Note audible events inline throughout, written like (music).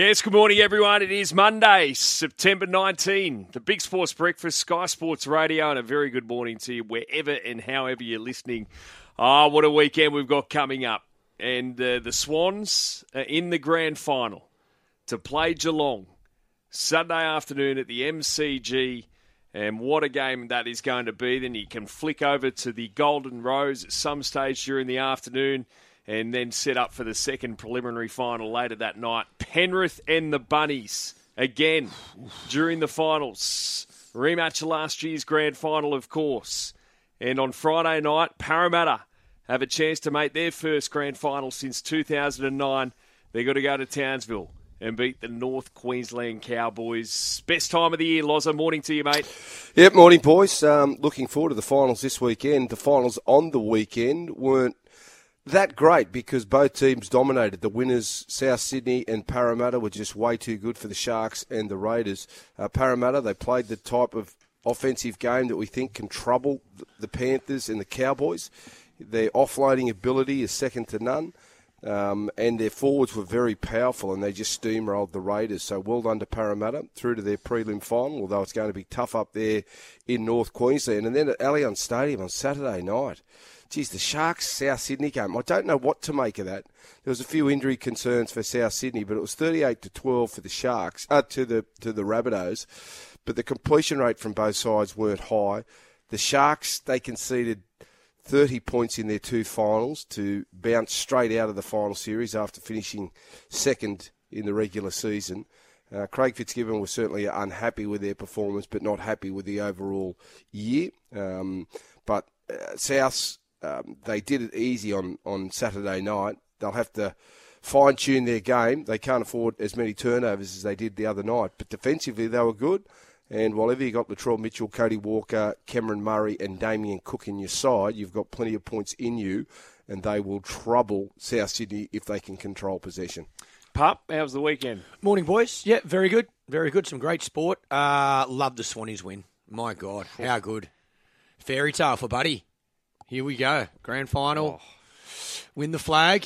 Yes, good morning, everyone. It is Monday, September 19, the Big Sports Breakfast, Sky Sports Radio, and a very good morning to you wherever and however you're listening. Ah, oh, what a weekend we've got coming up. And uh, the Swans are in the grand final to play Geelong Sunday afternoon at the MCG. And what a game that is going to be. Then you can flick over to the Golden Rose at some stage during the afternoon and then set up for the second preliminary final later that night. Penrith and the Bunnies again during the finals. Rematch of last year's grand final, of course. And on Friday night, Parramatta have a chance to make their first grand final since 2009. They've got to go to Townsville and beat the North Queensland Cowboys. Best time of the year, Loza. Morning to you, mate. Yep, morning, boys. Um, looking forward to the finals this weekend. The finals on the weekend weren't that great because both teams dominated. The winners, South Sydney and Parramatta, were just way too good for the Sharks and the Raiders. Uh, Parramatta, they played the type of offensive game that we think can trouble the Panthers and the Cowboys. Their offloading ability is second to none. Um, and their forwards were very powerful, and they just steamrolled the Raiders. So well done to Parramatta through to their prelim final, although it's going to be tough up there in North Queensland. And then at Allianz Stadium on Saturday night, geez, the Sharks South Sydney game. I don't know what to make of that. There was a few injury concerns for South Sydney, but it was 38 to 12 for the Sharks, uh, to the to the Rabbitohs. But the completion rate from both sides weren't high. The Sharks they conceded 30 points in their two finals to bounce straight out of the final series after finishing second in the regular season. Uh, Craig Fitzgibbon was certainly unhappy with their performance, but not happy with the overall year. Um, but uh, South, um, they did it easy on, on Saturday night. They'll have to fine tune their game. They can't afford as many turnovers as they did the other night, but defensively they were good. And whatever you got Latrell Mitchell, Cody Walker, Cameron Murray, and Damien Cook in your side, you've got plenty of points in you, and they will trouble South Sydney if they can control possession. Pup, how's the weekend? Morning, boys. Yeah, very good. Very good. Some great sport. Uh, love the Swannies win. My God, how good. Fairy tale for Buddy. Here we go. Grand final. Oh. Win the flag.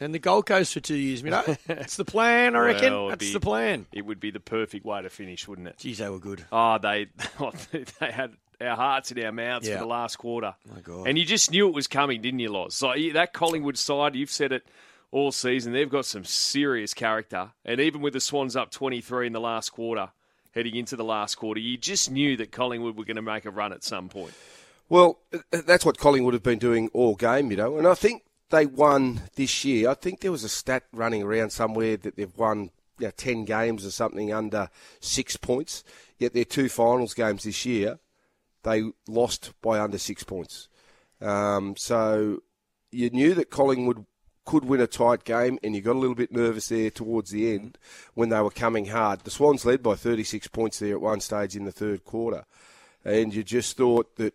And the Gold Coast for two years, you know. (laughs) That's the plan, I reckon. Well, That's be, the plan. It would be the perfect way to finish, wouldn't it? Geez, they were good. Ah, (laughs) oh, they they had our hearts in our mouths yeah. for the last quarter. My God. And you just knew it was coming, didn't you, Loz? So that Collingwood side, you've said it all season, they've got some serious character. And even with the Swans up 23 in the last quarter, heading into the last quarter, you just knew that Collingwood were going to make a run at some point. Well, that's what Collingwood have been doing all game, you know. And I think they won this year. I think there was a stat running around somewhere that they've won you know, 10 games or something under six points. Yet their two finals games this year, they lost by under six points. Um, so you knew that Collingwood could win a tight game, and you got a little bit nervous there towards the end when they were coming hard. The Swans led by 36 points there at one stage in the third quarter, and you just thought that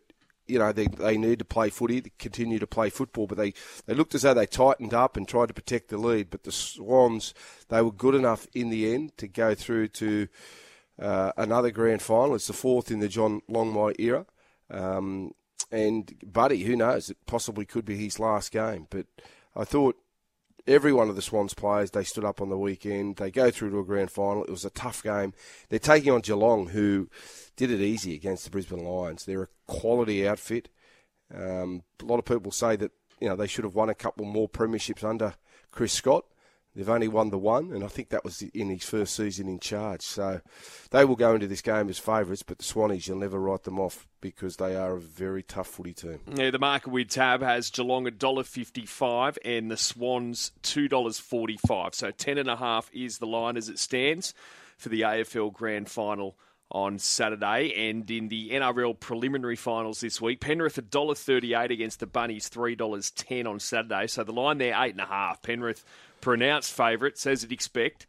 you know, they, they need to play footy, continue to play football, but they, they looked as though they tightened up and tried to protect the lead. But the Swans, they were good enough in the end to go through to uh, another grand final. It's the fourth in the John Longmire era. Um, and Buddy, who knows, it possibly could be his last game. But I thought every one of the Swans players, they stood up on the weekend. They go through to a grand final. It was a tough game. They're taking on Geelong, who did it easy against the Brisbane Lions. They're a quality outfit. Um, a lot of people say that you know they should have won a couple more premierships under Chris Scott. They've only won the one, and I think that was in his first season in charge. So they will go into this game as favourites, but the Swannies, you'll never write them off because they are a very tough footy team. Yeah, the market with tab has Geelong $1.55 and the Swans $2.45. So 10.5 is the line as it stands for the AFL Grand Final on Saturday. And in the NRL preliminary finals this week, Penrith $1.38 against the Bunnies $3.10 on Saturday. So the line there, 8.5. Penrith pronounced favourites, as you'd expect.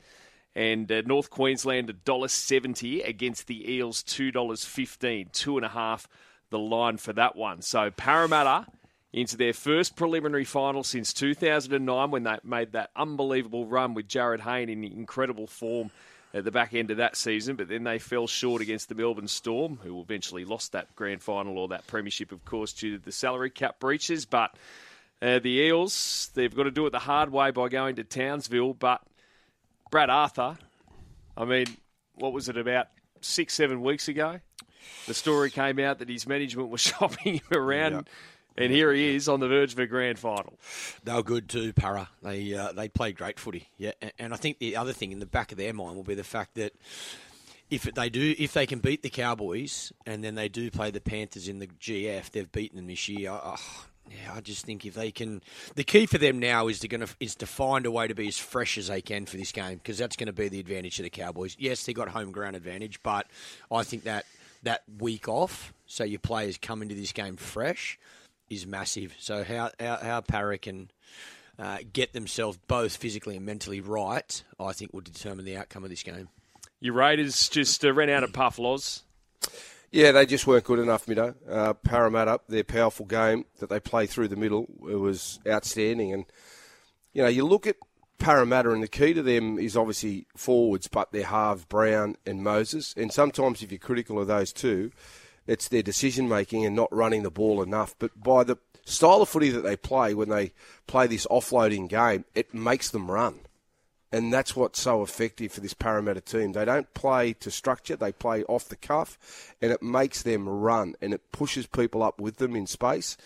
And uh, North Queensland $1.70 against the Eels $2.15. Two and a half the line for that one. So Parramatta into their first preliminary final since 2009 when they made that unbelievable run with Jarryd Hayne in incredible form at the back end of that season, but then they fell short against the Melbourne Storm, who eventually lost that grand final or that premiership, of course, due to the salary cap breaches. But uh, the Eels, they've got to do it the hard way by going to Townsville, but Brad Arthur. I mean, what was it about six, seven weeks ago? The story came out that his management was (laughs) shopping him around, Yep. and here he is on the verge of a grand final. They were good too, Parra. They uh, they played great footy. Yeah, and, and I think the other thing in the back of their mind will be the fact that if they do, if they can beat the Cowboys and then they do play the Panthers in the GF, they've beaten them this year. Oh, yeah, I just think if they can, the key for them now is to going to is to find a way to be as fresh as they can for this game because that's going to be the advantage of the Cowboys. Yes, they got home ground advantage, but I think that that week off, so your players come into this game fresh, is massive. So how how, how Parra can uh, get themselves both physically and mentally right, I think will determine the outcome of this game. Your Raiders just uh, ran out of puff, Loz. Yeah, they just weren't good enough, Mido. Uh, Parramatta, their powerful game that they play through the middle, it was outstanding. And, you know, you look at Parramatta, and the key to them is obviously forwards, but they're halves, Brown and Moses. And sometimes, if you're critical of those two, it's their decision making and not running the ball enough. But by the style of footy that they play, when they play this offloading game, it makes them run. And that's what's so effective for this Parramatta team. They don't play to structure, they play off the cuff, and it makes them run and it pushes people up with them in space.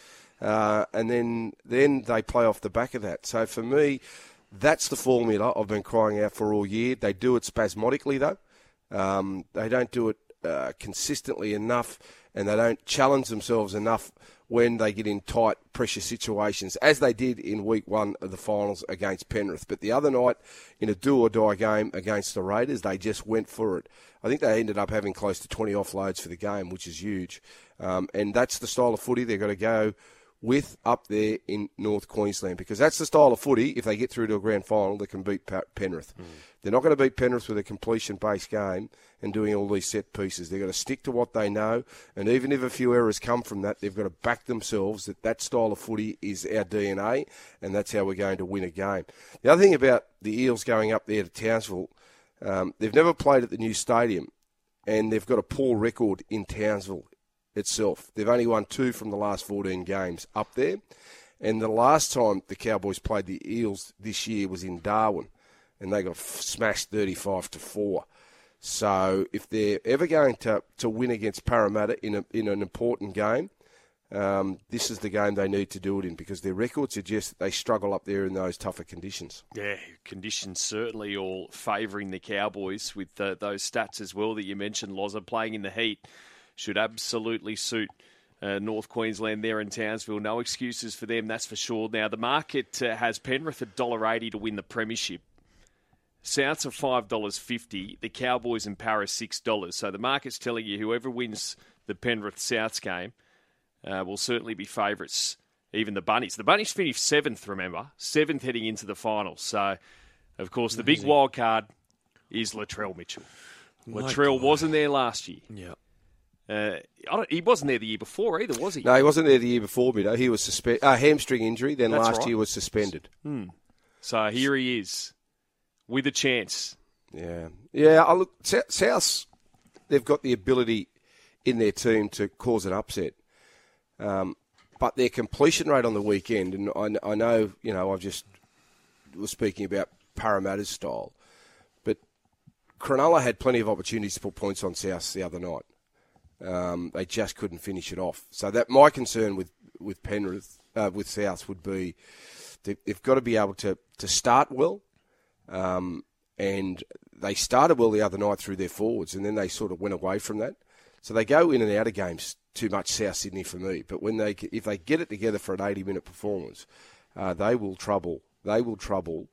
Uh, and then, then they play off the back of that. So for me, that's the formula I've been crying out for all year. They do it spasmodically, though. Um, they don't do it uh, consistently enough, and they don't challenge themselves enough when they get in tight pressure situations, as they did in week one of the finals against Penrith. But the other night, in a do or die game against the Raiders, they just went for it. I think they ended up having close to 20 offloads for the game, which is huge. Um, and that's the style of footy they've got to go with up there in North Queensland because that's the style of footy. If they get through to a grand final, they can beat Penrith. They're not going to beat Penrith with a completion-based game and doing all these set pieces. They've got to stick to what they know, and even if a few errors come from that, they've got to back themselves that that style of footy is our DNA, and that's how we're going to win a game. The other thing about the Eels going up there to Townsville, um, they've never played at the new stadium, and they've got a poor record in Townsville itself. They've only won two from the last 14 games up there. And the last time the Cowboys played the Eels this year was in Darwin, and they got smashed 35 to 4. So if they're ever going to, to win against Parramatta in, a, in an important game, um, this is the game they need to do it in because their record suggests that they struggle up there in those tougher conditions. Yeah, conditions certainly all favouring the Cowboys with uh, those stats as well that you mentioned. Loza playing in the heat should absolutely suit uh, North Queensland there in Townsville. No excuses for them, that's for sure. Now, the market uh, has Penrith at $1.80 to win the Premiership. Souths are $5.50. The Cowboys and Parra's $6. So the market's telling you whoever wins the Penrith Souths game uh, will certainly be favourites. Even the Bunnies. The Bunnies finished seventh, remember? Seventh heading into the finals. So, of course, the big wild card is Latrell Mitchell. Latrell wasn't there last year. Yeah. Uh, I don't, he wasn't there the year before either, was he? No, he wasn't there the year before, Mido. He was suspended. Uh, hamstring injury, then That's last right. year was suspended. So here he is with a chance. Yeah, yeah. I look, Sou- South, they've got the ability in their team to cause an upset, um, but their completion rate on the weekend, and I, I know, you know, I've just was speaking about Parramatta's style, but Cronulla had plenty of opportunities to put points on South the other night. Um, they just couldn't finish it off. So that my concern with with Penrith uh, with South would be they, they've got to be able to to start well. Um, and they started well the other night through their forwards, and then they sort of went away from that. So they go in and out of games too much South Sydney for me. But when they if they get it together for an 80 minute performance, uh, they will trouble they will trouble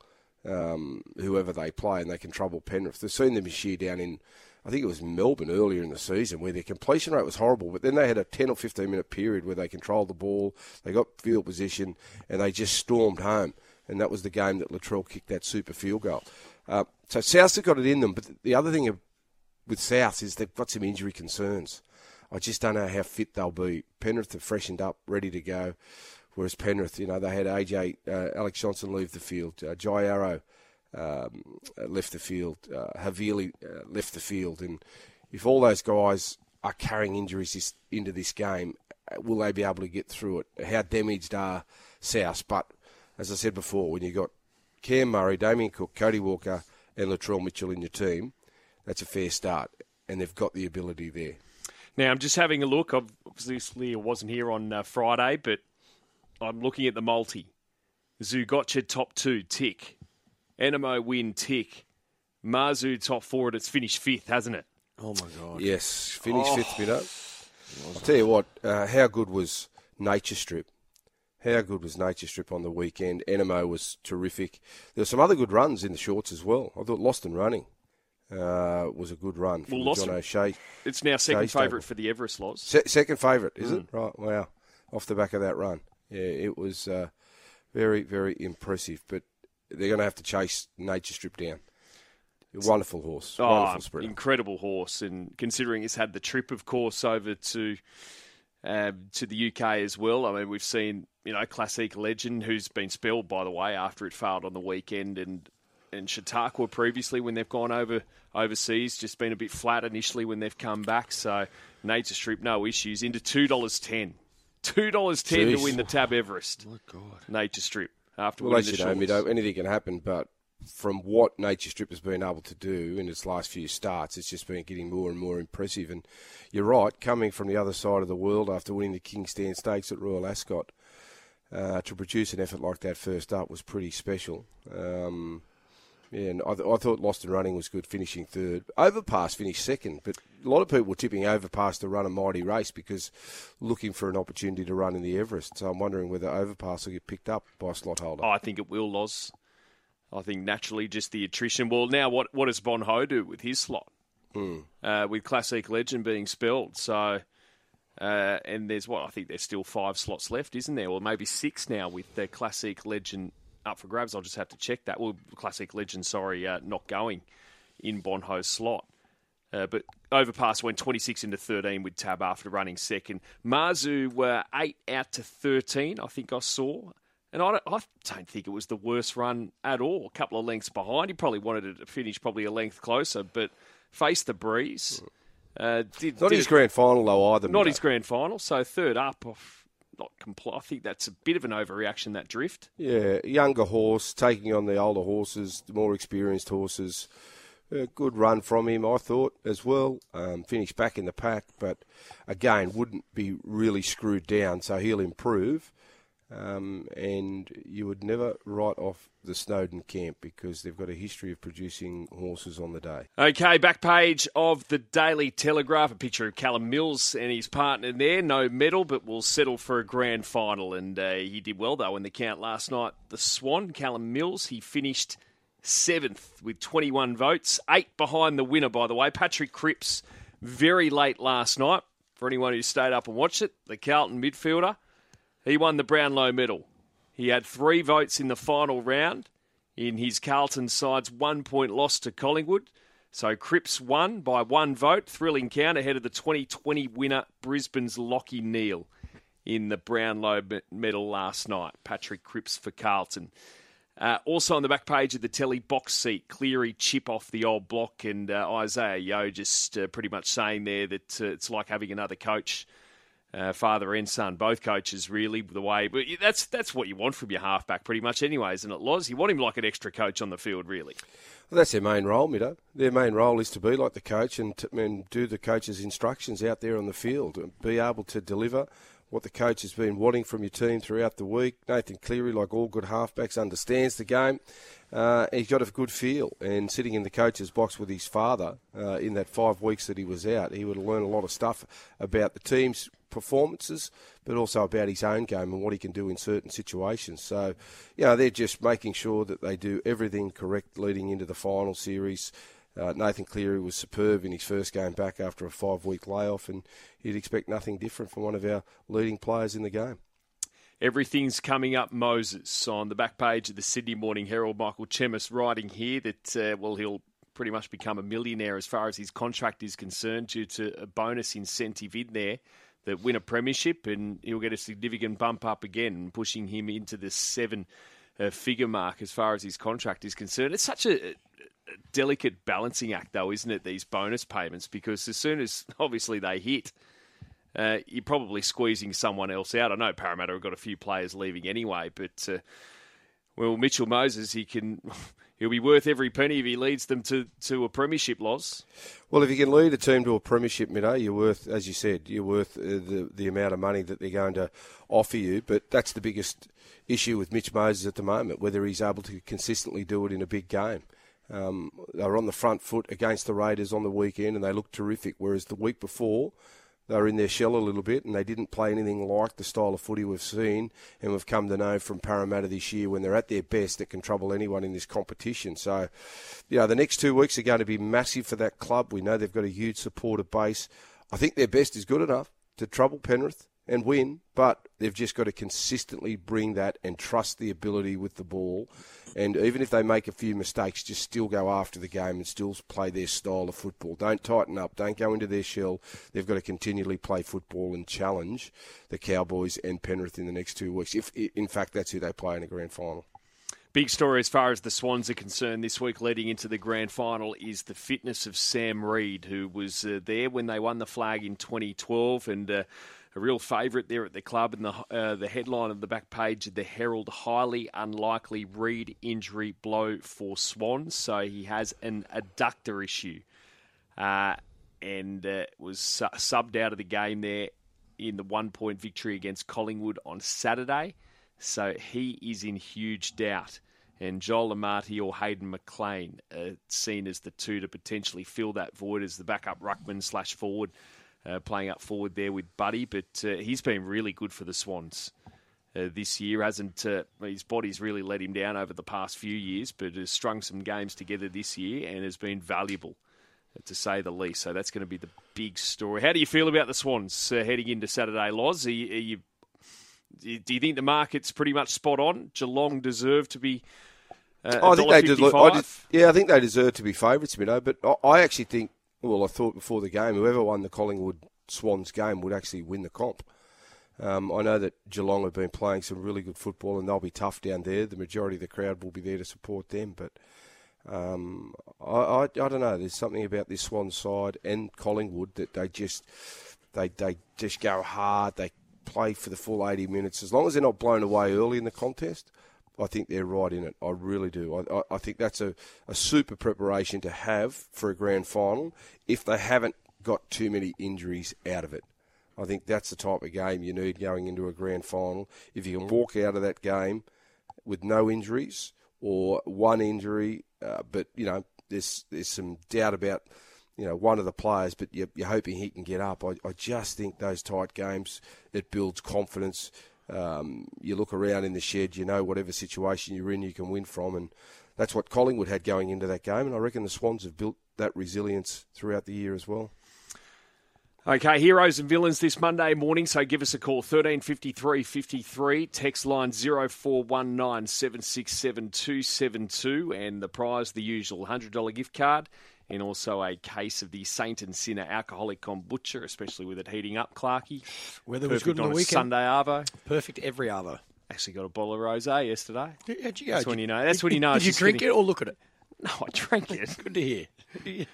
um, whoever they play, and they can trouble Penrith. They've seen them this year down in I think it was Melbourne earlier in the season where their completion rate was horrible, but then they had a 10 or 15 minute period where they controlled the ball, they got field position, and they just stormed home. And that was the game that Latrell kicked that super field goal. Uh, so Souths have got it in them, but the other thing with South is they've got some injury concerns. I just don't know how fit they'll be. Penrith have freshened up, ready to go, whereas Penrith, you know, they had AJ uh, Alex Johnson leave the field, uh, Jai Arrow um, uh, left the field, uh, Havili uh, left the field, and if all those guys are carrying injuries this, into this game, uh, will they be able to get through it? How damaged are South? But as I said before, when you've got Cam Murray, Damien Cook, Cody Walker, and Latrell Mitchell in your team, that's a fair start, and they've got the ability there. Now I'm just having a look. Obviously, I wasn't here on uh, Friday, but I'm looking at the multi. Zougotcha top two, tick. Anamoe win, tick. Mazu top four, and it's finished fifth, hasn't it? Oh my god! Yes, finished oh. fifth, Mido. I'll tell you what, uh, how good was Nature Strip? How good was Nature Strip on the weekend? Anamoe was terrific. There were some other good runs in the shorts as well. I thought Lost and Running uh, was a good run from well, John O'Shea. It's now second favourite for the Everest Loz. Se- second favourite, is mm. it? Right, wow. Off the back of that run. Yeah, it was uh, very, very impressive. But they're going to have to chase Nature Strip down. Wonderful horse. Oh, Wonderful Incredible horse. And considering it's had the trip, of course, over to um, to the UK as well. I mean, we've seen, you know, Classic Legend, who's been spelled, by the way, after it failed on the weekend, and and Chautauqua previously when they've gone over overseas, just been a bit flat initially when they've come back. So Nature Strip, no issues. Into two dollars ten, two dollars ten to win the Tab Everest. Oh my God, Nature Strip after well, the you know, anything can happen, but from what Nature Strip has been able to do in its last few starts, it's just been getting more and more impressive. And you're right, coming from the other side of the world after winning the King's Stand Stakes at Royal Ascot, uh, to produce an effort like that first up was pretty special. Um, yeah, and I, th- I, thought Lost and Running was good, finishing third. Overpass finished second, but a lot of people were tipping Overpass to run a mighty race because looking for an opportunity to run in the Everest. So I'm wondering whether Overpass will get picked up by a slot holder. Oh, I think it will, Loz. I think naturally just the attrition. Well, now what what does Bon Ho do with his slot? Mm. Uh, with Classic Legend being spelled, so uh, and there's what I think there's still five slots left, isn't there? Or maybe six now with the Classic Legend up for grabs. I'll just have to check that. Well, Classic Legend, sorry, uh, not going in Bon Ho's slot. Uh, but Overpass went 26 into 13 with Tab after running second. Mazu were 8 out to 13, I think I saw. And I don't, I don't think it was the worst run at all. A couple of lengths behind. He probably wanted it to finish probably a length closer, but faced the breeze. Uh, did, not did his it, grand final, though, either. Not his grand final. So third up. Not compl- I think that's a bit of an overreaction, that drift. Yeah, younger horse taking on the older horses, the more experienced horses. A good run from him, I thought, as well. Um, finished back in the pack, but again, wouldn't be really screwed down, so he'll improve. Um, and you would never write off the Snowden camp because they've got a history of producing horses on the day. Okay, back page of the Daily Telegraph, a picture of Callum Mills and his partner there. No medal, but will settle for a grand final. And uh, he did well, though, in the count last night. The Swan, Callum Mills, he finished seventh with 21 votes, eight behind the winner, by the way. Patrick Cripps, very late last night. For anyone who stayed up and watched it, the Carlton midfielder. He won the Brownlow medal. He had three votes in the final round in his Carlton side's one point loss to Collingwood. So Cripps won by one vote. Thrilling count ahead of the 2020 winner, Brisbane's Lachie Neale, in the Brownlow medal last night. Patrick Cripps for Carlton. Uh, also on the back page of the telly box seat, Cleary chip off the old block, and uh, Isaah Yeo just uh, pretty much saying there that uh, it's like having another coach uh, father and son, both coaches, really the way. But that's that's what you want from your halfback, pretty much, anyway, isn't it, Loz? You want him like an extra coach on the field, really. Well, that's their main role, Mido. Their main role is to be like the coach and, to, and do the coach's instructions out there on the field and be able to deliver what the coach has been wanting from your team throughout the week. Nathan Cleary, like all good halfbacks, understands the game. Uh, he's got a good feel, and sitting in the coach's box with his father uh, in that five weeks that he was out, he would learned a lot of stuff about the team's performances, but also about his own game and what he can do in certain situations. So, you know, they're just making sure that they do everything correct leading into the final series. Uh, Nathan Cleary was superb in his first game back after a five week layoff, and you'd expect nothing different from one of our leading players in the game. Everything's coming up Moses on the back page of the Sydney Morning Herald. Michael Chammas writing here that, uh, well, he'll pretty much become a millionaire as far as his contract is concerned due to a bonus incentive in there that win a premiership, and he'll get a significant bump up again, pushing him into the seven uh, figure mark as far as his contract is concerned. It's such a, a delicate balancing act, though, isn't it? These bonus payments, because as soon as (laughs) obviously they hit, uh, you're probably squeezing someone else out. I know Parramatta have got a few players leaving anyway, but uh, Well, Mitchell Moses, he can. (laughs) He'll be worth every penny if he leads them to, to a premiership loss. Well, if you can lead a team to a premiership, Mido, you're worth, as you said, you're worth uh, the the amount of money that they're going to offer you. But that's the biggest issue with Mitch Moses at the moment, whether he's able to consistently do it in a big game. Um, they were on the front foot against the Raiders on the weekend, and they looked terrific. Whereas the week before, they were in their shell a little bit and they didn't play anything like the style of footy we've seen and we've come to know from Parramatta this year when they're at their best that can trouble anyone in this competition. So, you know, the next two weeks are going to be massive for that club. We know they've got a huge supporter base. I think their best is good enough to trouble Penrith and win, but they've just got to consistently bring that and trust the ability with the ball. And even if they make a few mistakes, just still go after the game and still play their style of football. Don't tighten up. Don't go into their shell. They've got to continually play football and challenge the Cowboys and Penrith in the next two weeks. If, in fact, that's who they play in the grand final. Big story as far as the Swans are concerned this week leading into the grand final is the fitness of Sam Reid, who was uh, there when they won the flag in 2012 and. Uh, a real favourite there at the club. And the uh, the headline of the back page of the Herald: highly unlikely Reid injury blow for Swans. So he has an adductor issue, uh, and uh, was su- subbed out of the game there in the one point victory against Collingwood on Saturday. So he is in huge doubt. And Joel Amartey or Hayden McLean are seen as the two to potentially fill that void as the backup ruckman slash forward uh, playing up forward there with Buddy, but uh, he's been really good for the Swans. Uh, this year hasn't uh, his body's really let him down over the past few years, but has strung some games together this year and has been valuable, uh, to say the least. So that's going to be the big story. How do you feel about the Swans uh, heading into Saturday, Loz? Are you, are you, do you think the market's pretty much spot on? Geelong deserve to be. Uh, I think they deserve. Yeah, I think they deserve to be favourites, you know. But I actually think well, I thought before the game, whoever won the Collingwood Swans game would actually win the comp. Um, I know that Geelong have been playing some really good football and they'll be tough down there. The majority of the crowd will be there to support them, but um, I, I, I, don't know. There's something about this Swans side and Collingwood that they just they they just go hard. They play for the full 80 minutes. As long as they're not blown away early in the contest, I think they're right in it. I really do. I, I, I think that's a, a super preparation to have for a grand final if they haven't got too many injuries out of it. I think that's the type of game you need going into a grand final. If you can walk out of that game with no injuries or one injury, uh, but you know there's there's some doubt about you know one of the players, but you're, you're hoping he can get up. I, I just think those tight games it builds confidence um, you look around in the shed, you know whatever situation you're in, you can win from, and that's what Collingwood had going into that game, and I reckon the Swans have built that resilience throughout the year as well. Okay, heroes and villains this Monday morning, so give us a call 1353 53, text line 0419 767 272, and the prize, the usual $100 gift card and also a case of the Saint and Sinner alcoholic kombucha, especially with it heating up, Clarky. Weather was good on, on the weekend. Sunday Arvo. Perfect every Arvo. Actually got a bottle of rosé yesterday. How'd you go? That's when you know. That's when you know. Did you drink getting... it or look at it? (laughs) No, I drank it. (laughs) good to hear.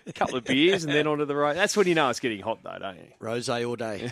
a couple of beers and then onto the road. That's when you know it's getting hot, though, don't you? Rosé all day. (laughs)